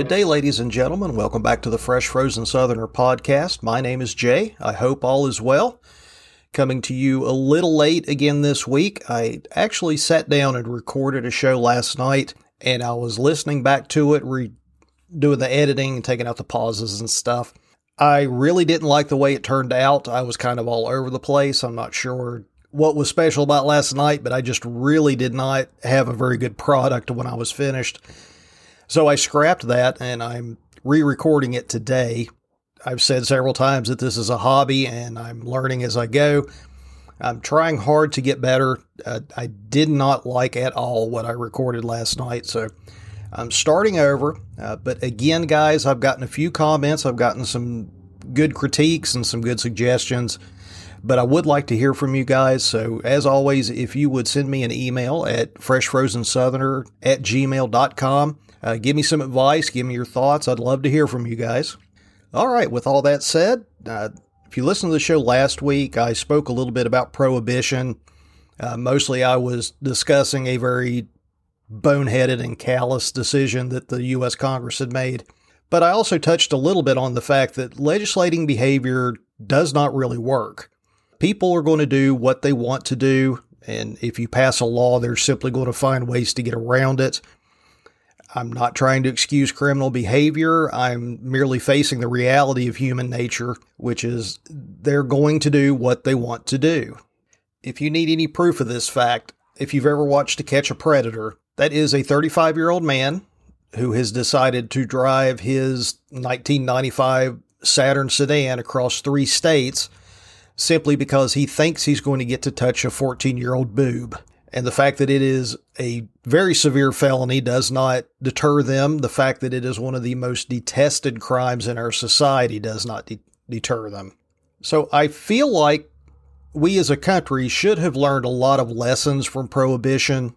Good day, ladies and gentlemen. Welcome back to the Fresh Frozen Southerner podcast. My name is Jay. I hope all is well. Coming to you a little late again this week. I actually sat down and recorded a show last night, and I was listening back to it, re- doing the editing and taking out the pauses and stuff. I really didn't like the way it turned out. I was kind of all over the place. I'm not sure what was special about last night, but I just really did not have a very good product when I was finished. So I scrapped that and I'm re recording it today. I've said several times that this is a hobby and I'm learning as I go. I'm trying hard to get better. Uh, I did not like at all what I recorded last night, so I'm starting over. Uh, but again, guys, I've gotten a few comments, I've gotten some good critiques and some good suggestions but I would like to hear from you guys. So, as always, if you would send me an email at freshfrozensoutherner at gmail.com, uh, give me some advice, give me your thoughts. I'd love to hear from you guys. All right, with all that said, uh, if you listened to the show last week, I spoke a little bit about prohibition. Uh, mostly, I was discussing a very boneheaded and callous decision that the U.S. Congress had made. But I also touched a little bit on the fact that legislating behavior does not really work people are going to do what they want to do. And if you pass a law, they're simply going to find ways to get around it. I'm not trying to excuse criminal behavior. I'm merely facing the reality of human nature, which is they're going to do what they want to do. If you need any proof of this fact, if you've ever watched To Catch a Predator, that is a 35 year old man who has decided to drive his 1995 Saturn sedan across three states simply because he thinks he's going to get to touch a 14 year old boob. And the fact that it is a very severe felony does not deter them. The fact that it is one of the most detested crimes in our society does not de- deter them. So I feel like we as a country should have learned a lot of lessons from Prohibition,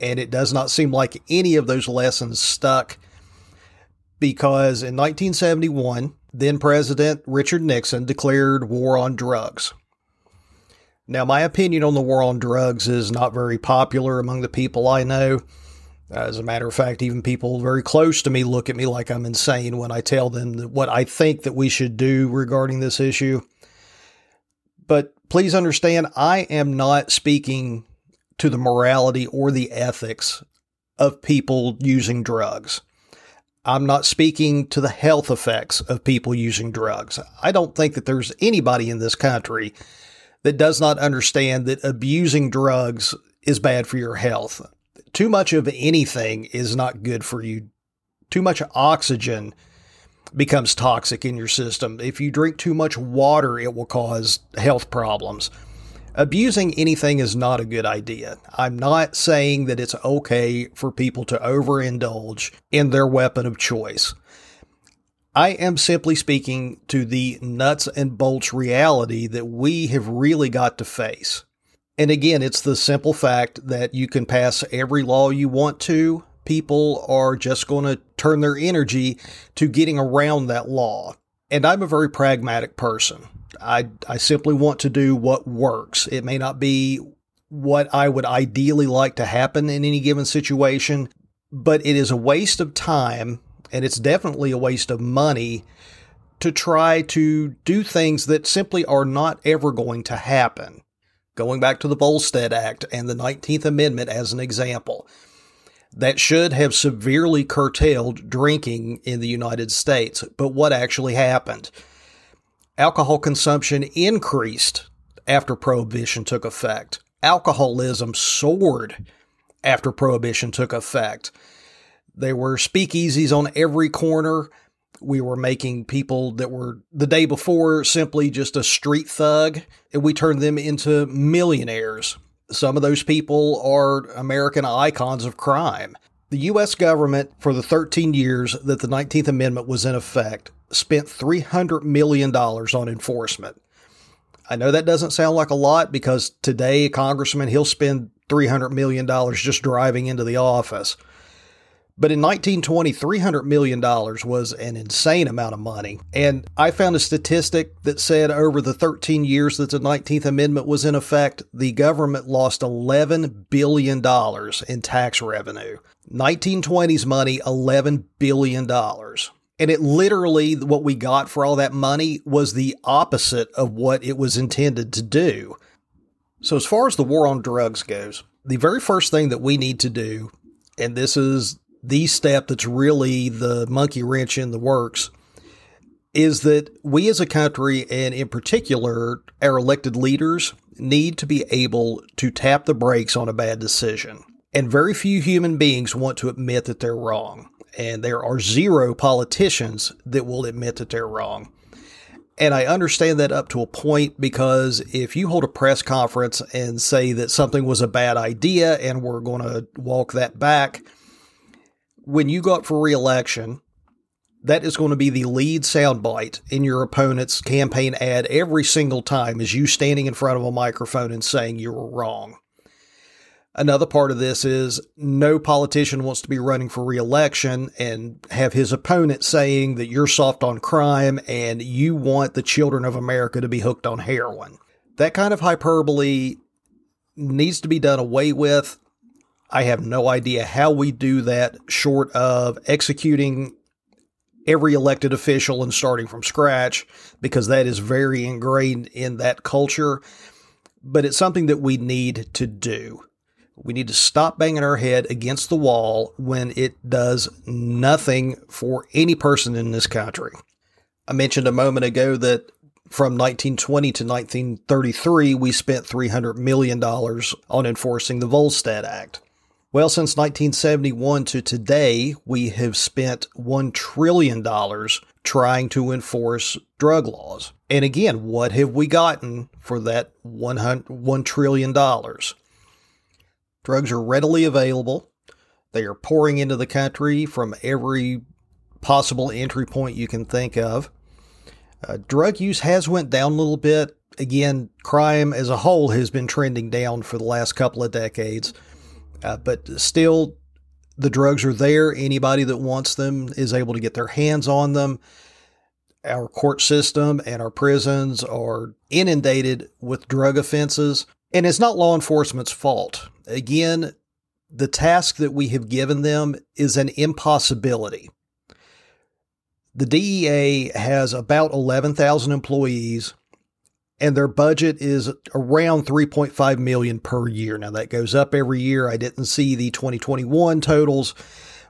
and it does not seem like any of those lessons stuck because in 1971, then President Richard Nixon declared war on drugs. Now, my opinion on the war on drugs is not very popular among the people I know. As a matter of fact, even people very close to me look at me like I'm insane when I tell them what I think that we should do regarding this issue. But please understand, I am not speaking to the morality or the ethics of people using drugs. I'm not speaking to the health effects of people using drugs. I don't think that there's anybody in this country that does not understand that abusing drugs is bad for your health. Too much of anything is not good for you. Too much oxygen becomes toxic in your system. If you drink too much water, it will cause health problems abusing anything is not a good idea. I'm not saying that it's okay for people to overindulge in their weapon of choice. I am simply speaking to the nuts and bolts reality that we have really got to face. And again, it's the simple fact that you can pass every law you want to. People are just going to turn their energy to getting around that law. And I'm a very pragmatic person. I, I simply want to do what works. It may not be what I would ideally like to happen in any given situation, but it is a waste of time and it's definitely a waste of money to try to do things that simply are not ever going to happen. Going back to the Volstead Act and the 19th Amendment as an example, that should have severely curtailed drinking in the United States. But what actually happened? Alcohol consumption increased after prohibition took effect. Alcoholism soared after prohibition took effect. There were speakeasies on every corner. We were making people that were the day before simply just a street thug, and we turned them into millionaires. Some of those people are American icons of crime. The U.S. government, for the 13 years that the 19th Amendment was in effect, spent $300 million on enforcement. I know that doesn't sound like a lot because today, a congressman, he'll spend $300 million just driving into the office. But in 1920, $300 million was an insane amount of money. And I found a statistic that said over the 13 years that the 19th Amendment was in effect, the government lost $11 billion in tax revenue. 1920's money, $11 billion. And it literally, what we got for all that money was the opposite of what it was intended to do. So, as far as the war on drugs goes, the very first thing that we need to do, and this is the step that's really the monkey wrench in the works, is that we as a country, and in particular our elected leaders, need to be able to tap the brakes on a bad decision. And very few human beings want to admit that they're wrong and there are zero politicians that will admit that they're wrong. And I understand that up to a point because if you hold a press conference and say that something was a bad idea and we're going to walk that back, when you go up for reelection, that is going to be the lead soundbite in your opponent's campaign ad every single time is you standing in front of a microphone and saying you were wrong. Another part of this is no politician wants to be running for reelection and have his opponent saying that you're soft on crime and you want the children of America to be hooked on heroin. That kind of hyperbole needs to be done away with. I have no idea how we do that short of executing every elected official and starting from scratch because that is very ingrained in that culture. But it's something that we need to do. We need to stop banging our head against the wall when it does nothing for any person in this country. I mentioned a moment ago that from 1920 to 1933, we spent $300 million on enforcing the Volstead Act. Well, since 1971 to today, we have spent $1 trillion trying to enforce drug laws. And again, what have we gotten for that $1 trillion? Drugs are readily available. They are pouring into the country from every possible entry point you can think of. Uh, drug use has went down a little bit. Again, crime as a whole has been trending down for the last couple of decades, uh, but still, the drugs are there. Anybody that wants them is able to get their hands on them. Our court system and our prisons are inundated with drug offenses, and it's not law enforcement's fault. Again, the task that we have given them is an impossibility. The DEA has about 11,000 employees and their budget is around 3.5 million per year. Now that goes up every year. I didn't see the 2021 totals,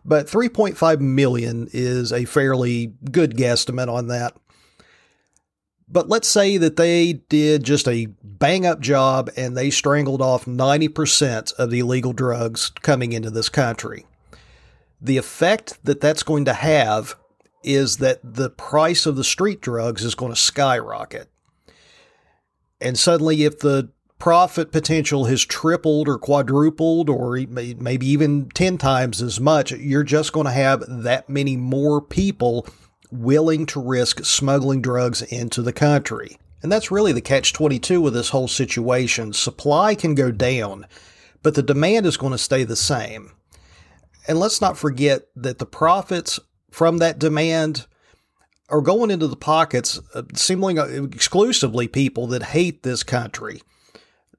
but 3.5 million is a fairly good guesstimate on that. But let's say that they did just a bang up job and they strangled off 90% of the illegal drugs coming into this country. The effect that that's going to have is that the price of the street drugs is going to skyrocket. And suddenly, if the profit potential has tripled or quadrupled or maybe even 10 times as much, you're just going to have that many more people willing to risk smuggling drugs into the country. And that's really the catch 22 with this whole situation. Supply can go down, but the demand is going to stay the same. And let's not forget that the profits from that demand are going into the pockets, uh, seemingly exclusively people that hate this country.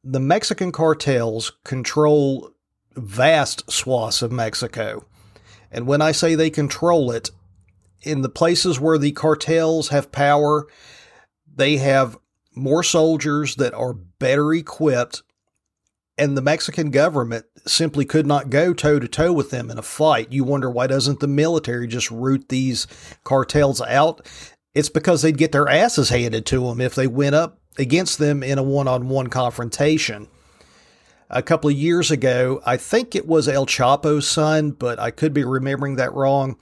The Mexican cartels control vast swaths of Mexico. And when I say they control it, in the places where the cartels have power, they have more soldiers that are better equipped, and the Mexican government simply could not go toe to toe with them in a fight. You wonder why doesn't the military just root these cartels out? It's because they'd get their asses handed to them if they went up against them in a one on one confrontation. A couple of years ago, I think it was El Chapo's son, but I could be remembering that wrong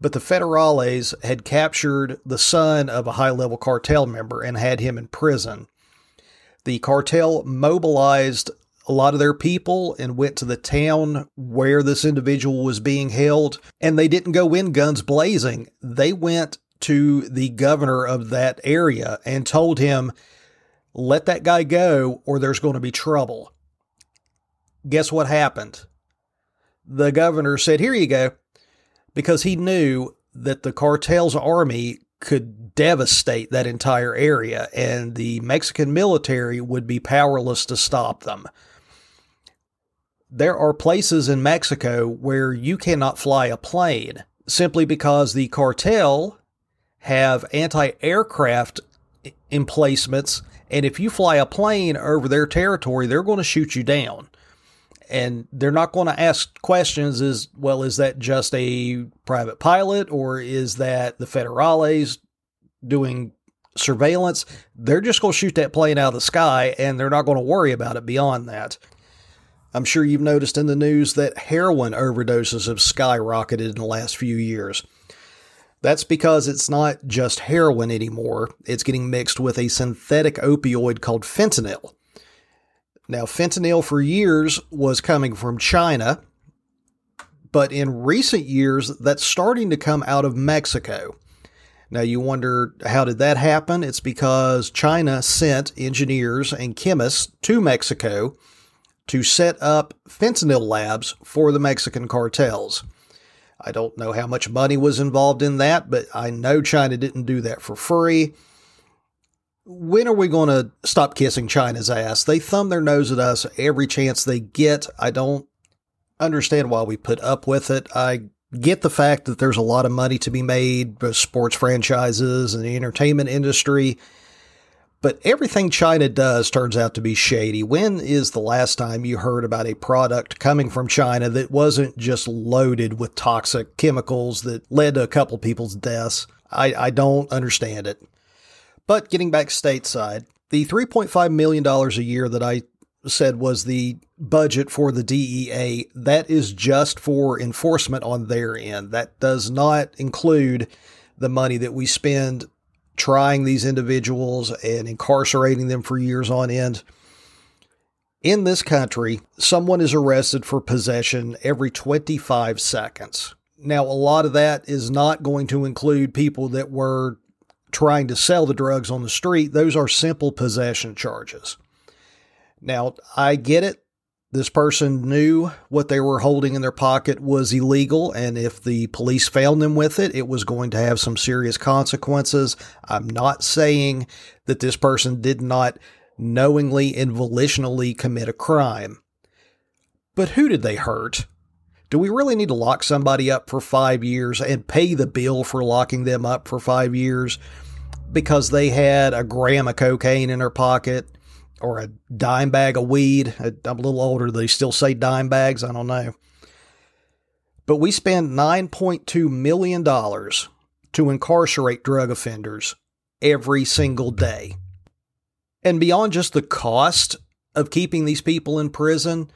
but the federales had captured the son of a high level cartel member and had him in prison. The cartel mobilized a lot of their people and went to the town where this individual was being held, and they didn't go in guns blazing. They went to the governor of that area and told him, let that guy go or there's going to be trouble. Guess what happened? The governor said, Here you go because he knew that the cartel's army could devastate that entire area and the Mexican military would be powerless to stop them. There are places in Mexico where you cannot fly a plane simply because the cartel have anti-aircraft emplacements and if you fly a plane over their territory they're going to shoot you down. And they're not going to ask questions as well is that just a private pilot or is that the federales doing surveillance? They're just going to shoot that plane out of the sky and they're not going to worry about it beyond that i'm sure you've noticed in the news that heroin overdoses have skyrocketed in the last few years that's because it's not just heroin anymore it's getting mixed with a synthetic opioid called fentanyl now, fentanyl for years was coming from China, but in recent years, that's starting to come out of Mexico. Now, you wonder how did that happen? It's because China sent engineers and chemists to Mexico to set up fentanyl labs for the Mexican cartels. I don't know how much money was involved in that, but I know China didn't do that for free when are we going to stop kissing China's ass? They thumb their nose at us every chance they get. I don't understand why we put up with it. I get the fact that there's a lot of money to be made with sports franchises and the entertainment industry, but everything China does turns out to be shady. When is the last time you heard about a product coming from China that wasn't just loaded with toxic chemicals that led to a couple people's deaths? I, I don't understand it. But getting back stateside, the $3.5 million a year that I said was the budget for the DEA, that is just for enforcement on their end. That does not include the money that we spend trying these individuals and incarcerating them for years on end. In this country, someone is arrested for possession every 25 seconds. Now, a lot of that is not going to include people that were trying to sell the drugs on the street, those are simple possession charges. Now, I get it. This person knew what they were holding in their pocket was illegal, and if the police found them with it, it was going to have some serious consequences. I'm not saying that this person did not knowingly and volitionally commit a crime. But who did they hurt? Do we really need to lock somebody up for five years and pay the bill for locking them up for five years? because they had a gram of cocaine in their pocket or a dime bag of weed. I'm a little older. They still say dime bags. I don't know. But we spend $9.2 million to incarcerate drug offenders every single day. And beyond just the cost of keeping these people in prison,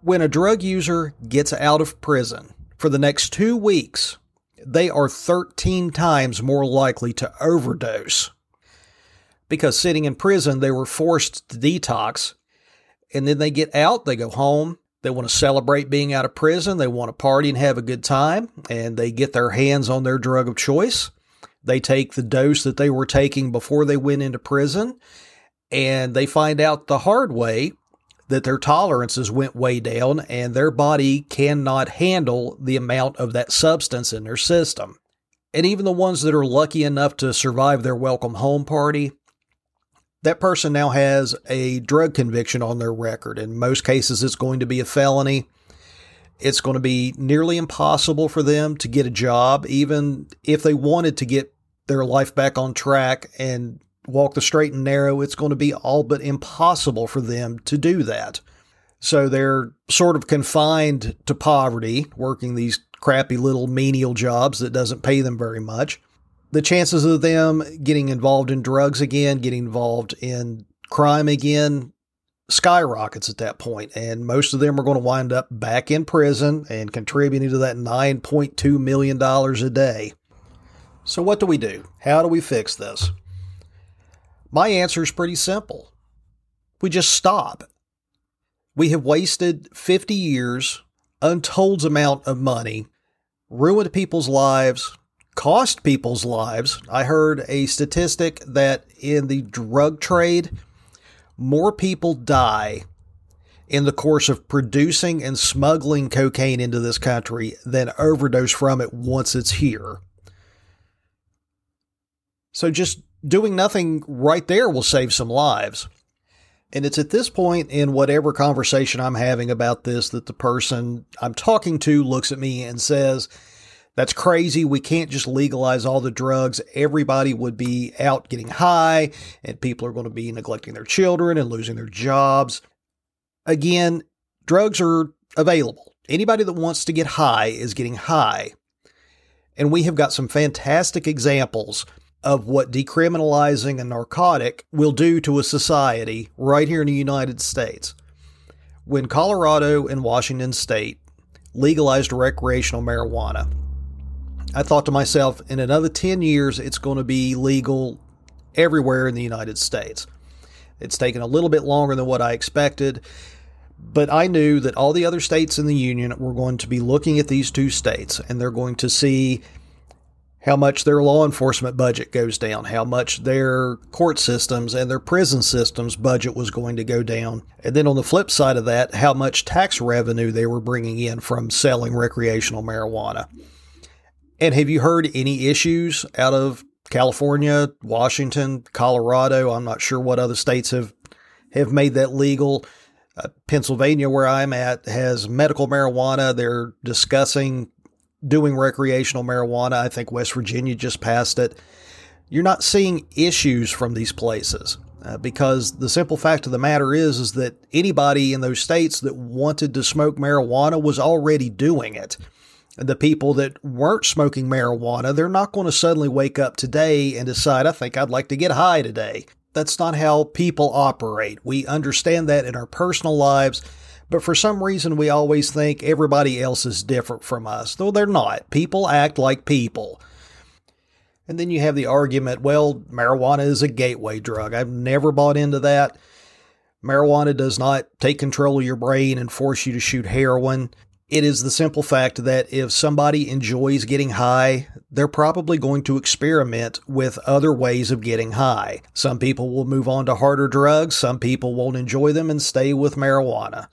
when a drug user gets out of prison for the next two weeks, they are 13 times more likely to overdose. Because sitting in prison, they were forced to detox. And then they get out, they go home, they want to celebrate being out of prison, they want to party and have a good time, and they get their hands on their drug of choice. They take the dose that they were taking before they went into prison, and they find out the hard way that their tolerances went way down and their body cannot handle the amount of that substance in their system. And even the ones that are lucky enough to survive their welcome home party, that person now has a drug conviction on their record. In most cases, it's going to be a felony. It's going to be nearly impossible for them to get a job, even if they wanted to get their life back on track and walk the straight and narrow, it's going to be all but impossible for them to do that. So they're sort of confined to poverty, working these crappy little menial jobs that doesn't pay them very much. The chances of them getting involved in drugs again, getting involved in crime again, skyrockets at that point, and most of them are going to wind up back in prison and contributing to that $9.2 million a day. So, what do we do? How do we fix this? My answer is pretty simple. We just stop. We have wasted 50 years, untold amount of money, ruined people's lives, cost people's lives. I heard a statistic that in the drug trade, more people die in the course of producing and smuggling cocaine into this country than overdose from it once it's here. So just doing nothing right there will save some lives. And it's at this point in whatever conversation I'm having about this that the person I'm talking to looks at me and says, That's crazy. We can't just legalize all the drugs. Everybody would be out getting high, and people are going to be neglecting their children and losing their jobs. Again, drugs are available. Anybody that wants to get high is getting high. And we have got some fantastic examples of what decriminalizing a narcotic will do to a society right here in the United States. When Colorado and Washington state legalized recreational marijuana, I thought to myself, in another 10 years, it's going to be legal everywhere in the United States. It's taken a little bit longer than what I expected, but I knew that all the other states in the union were going to be looking at these two states and they're going to see how much their law enforcement budget goes down, how much their court systems and their prison systems budget was going to go down. And then on the flip side of that, how much tax revenue they were bringing in from selling recreational marijuana. And have you heard any issues out of California, Washington, Colorado? I'm not sure what other states have have made that legal. Uh, Pennsylvania, where I'm at, has medical marijuana. They're discussing doing recreational marijuana. I think West Virginia just passed it. You're not seeing issues from these places uh, because the simple fact of the matter is is that anybody in those states that wanted to smoke marijuana was already doing it. The people that weren't smoking marijuana, they're not going to suddenly wake up today and decide, I think I'd like to get high today. That's not how people operate. We understand that in our personal lives but for some reason, we always think everybody else is different from us, though they're not. People act like people. And then you have the argument well, marijuana is a gateway drug. I've never bought into that. Marijuana does not take control of your brain and force you to shoot heroin. It is the simple fact that if somebody enjoys getting high, they're probably going to experiment with other ways of getting high. Some people will move on to harder drugs, some people won't enjoy them and stay with marijuana.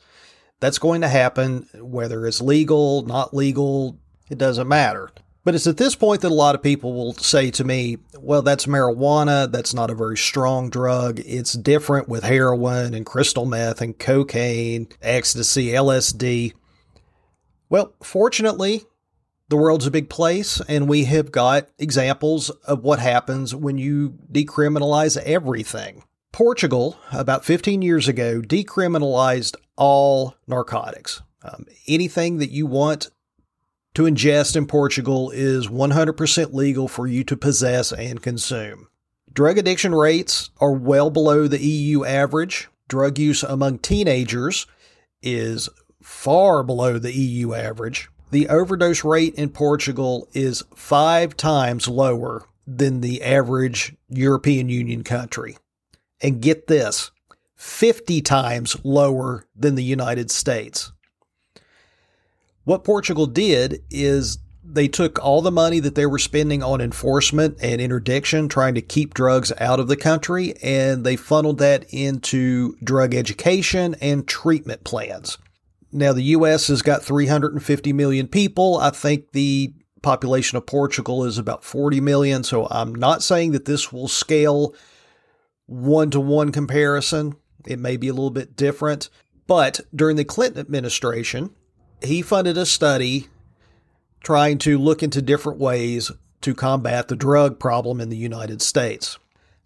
That's going to happen whether it's legal, not legal, it doesn't matter. But it's at this point that a lot of people will say to me, well, that's marijuana. That's not a very strong drug. It's different with heroin and crystal meth and cocaine, ecstasy, LSD. Well, fortunately, the world's a big place, and we have got examples of what happens when you decriminalize everything. Portugal, about 15 years ago, decriminalized all narcotics. Um, anything that you want to ingest in Portugal is 100% legal for you to possess and consume. Drug addiction rates are well below the EU average. Drug use among teenagers is far below the EU average. The overdose rate in Portugal is five times lower than the average European Union country. And get this 50 times lower than the United States. What Portugal did is they took all the money that they were spending on enforcement and interdiction, trying to keep drugs out of the country, and they funneled that into drug education and treatment plans. Now, the U.S. has got 350 million people. I think the population of Portugal is about 40 million. So I'm not saying that this will scale one to one comparison. It may be a little bit different. But during the Clinton administration, he funded a study trying to look into different ways to combat the drug problem in the United States.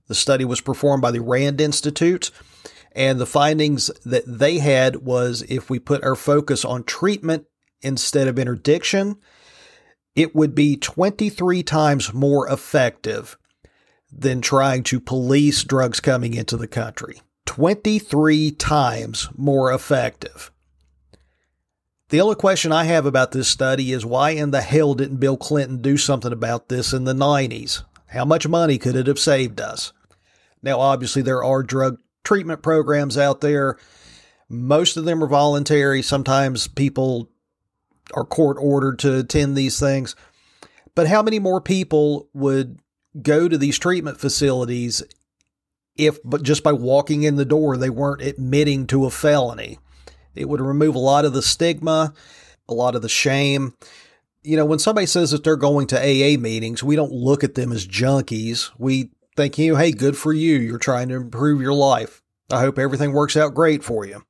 The study was performed by the Rand Institute, and the findings that they had was if we put our focus on treatment instead of interdiction, it would be 23 times more effective than trying to police drugs coming into the country. 23 times more effective. The only question I have about this study is why in the hell didn't Bill Clinton do something about this in the 90s? How much money could it have saved us? Now, obviously, there are drug treatment programs out there. Most of them are voluntary. Sometimes people are court ordered to attend these things. But how many more people would go to these treatment facilities if but just by walking in the door they weren't admitting to a felony. It would remove a lot of the stigma, a lot of the shame. You know, when somebody says that they're going to AA meetings, we don't look at them as junkies. We think, you hey, good for you. You're trying to improve your life. I hope everything works out great for you.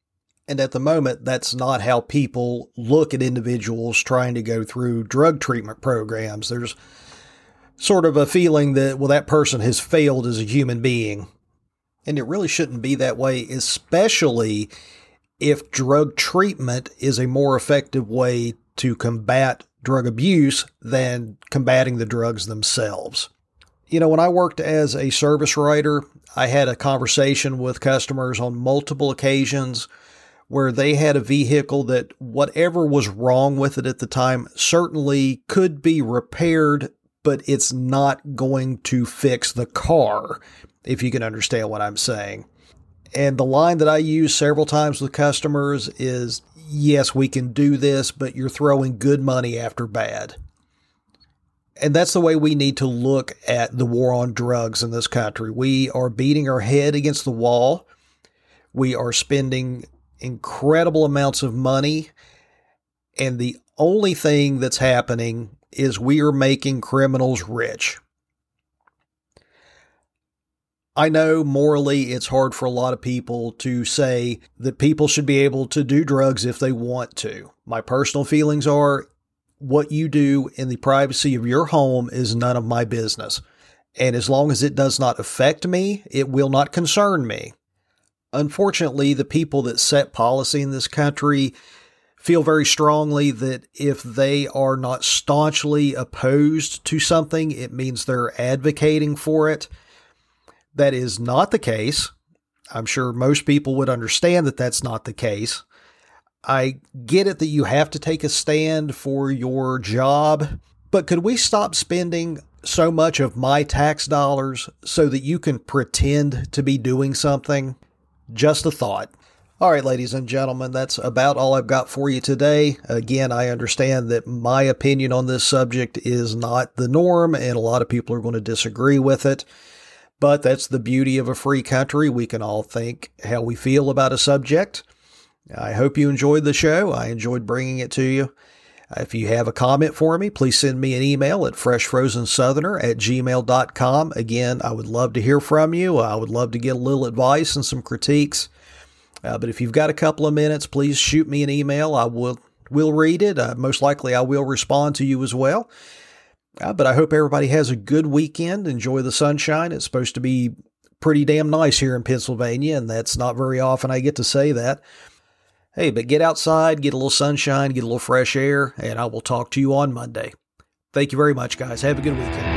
And at the moment, that's not how people look at individuals trying to go through drug treatment programs. There's sort of a feeling that, well, that person has failed as a human being. And it really shouldn't be that way, especially if drug treatment is a more effective way to combat drug abuse than combating the drugs themselves. You know, when I worked as a service writer, I had a conversation with customers on multiple occasions where they had a vehicle that whatever was wrong with it at the time certainly could be repaired, but it's not going to fix the car, if you can understand what I'm saying. And the line that I use several times with customers is yes, we can do this, but you're throwing good money after bad. And that's the way we need to look at the war on drugs in this country. We are beating our head against the wall. We are spending incredible amounts of money. And the only thing that's happening is we are making criminals rich. I know morally it's hard for a lot of people to say that people should be able to do drugs if they want to. My personal feelings are what you do in the privacy of your home is none of my business. And as long as it does not affect me, it will not concern me. Unfortunately, the people that set policy in this country feel very strongly that if they are not staunchly opposed to something, it means they're advocating for it. That is not the case. I'm sure most people would understand that that's not the case. I get it that you have to take a stand for your job, but could we stop spending so much of my tax dollars so that you can pretend to be doing something? Just a thought. All right, ladies and gentlemen, that's about all I've got for you today. Again, I understand that my opinion on this subject is not the norm, and a lot of people are going to disagree with it. But that's the beauty of a free country. We can all think how we feel about a subject. I hope you enjoyed the show. I enjoyed bringing it to you. If you have a comment for me, please send me an email at freshfrozensoutherner at gmail.com. Again, I would love to hear from you. I would love to get a little advice and some critiques. Uh, but if you've got a couple of minutes, please shoot me an email. I will will read it. Uh, most likely, I will respond to you as well. Uh, but I hope everybody has a good weekend. Enjoy the sunshine. It's supposed to be pretty damn nice here in Pennsylvania, and that's not very often I get to say that. Hey, but get outside, get a little sunshine, get a little fresh air, and I will talk to you on Monday. Thank you very much, guys. Have a good weekend.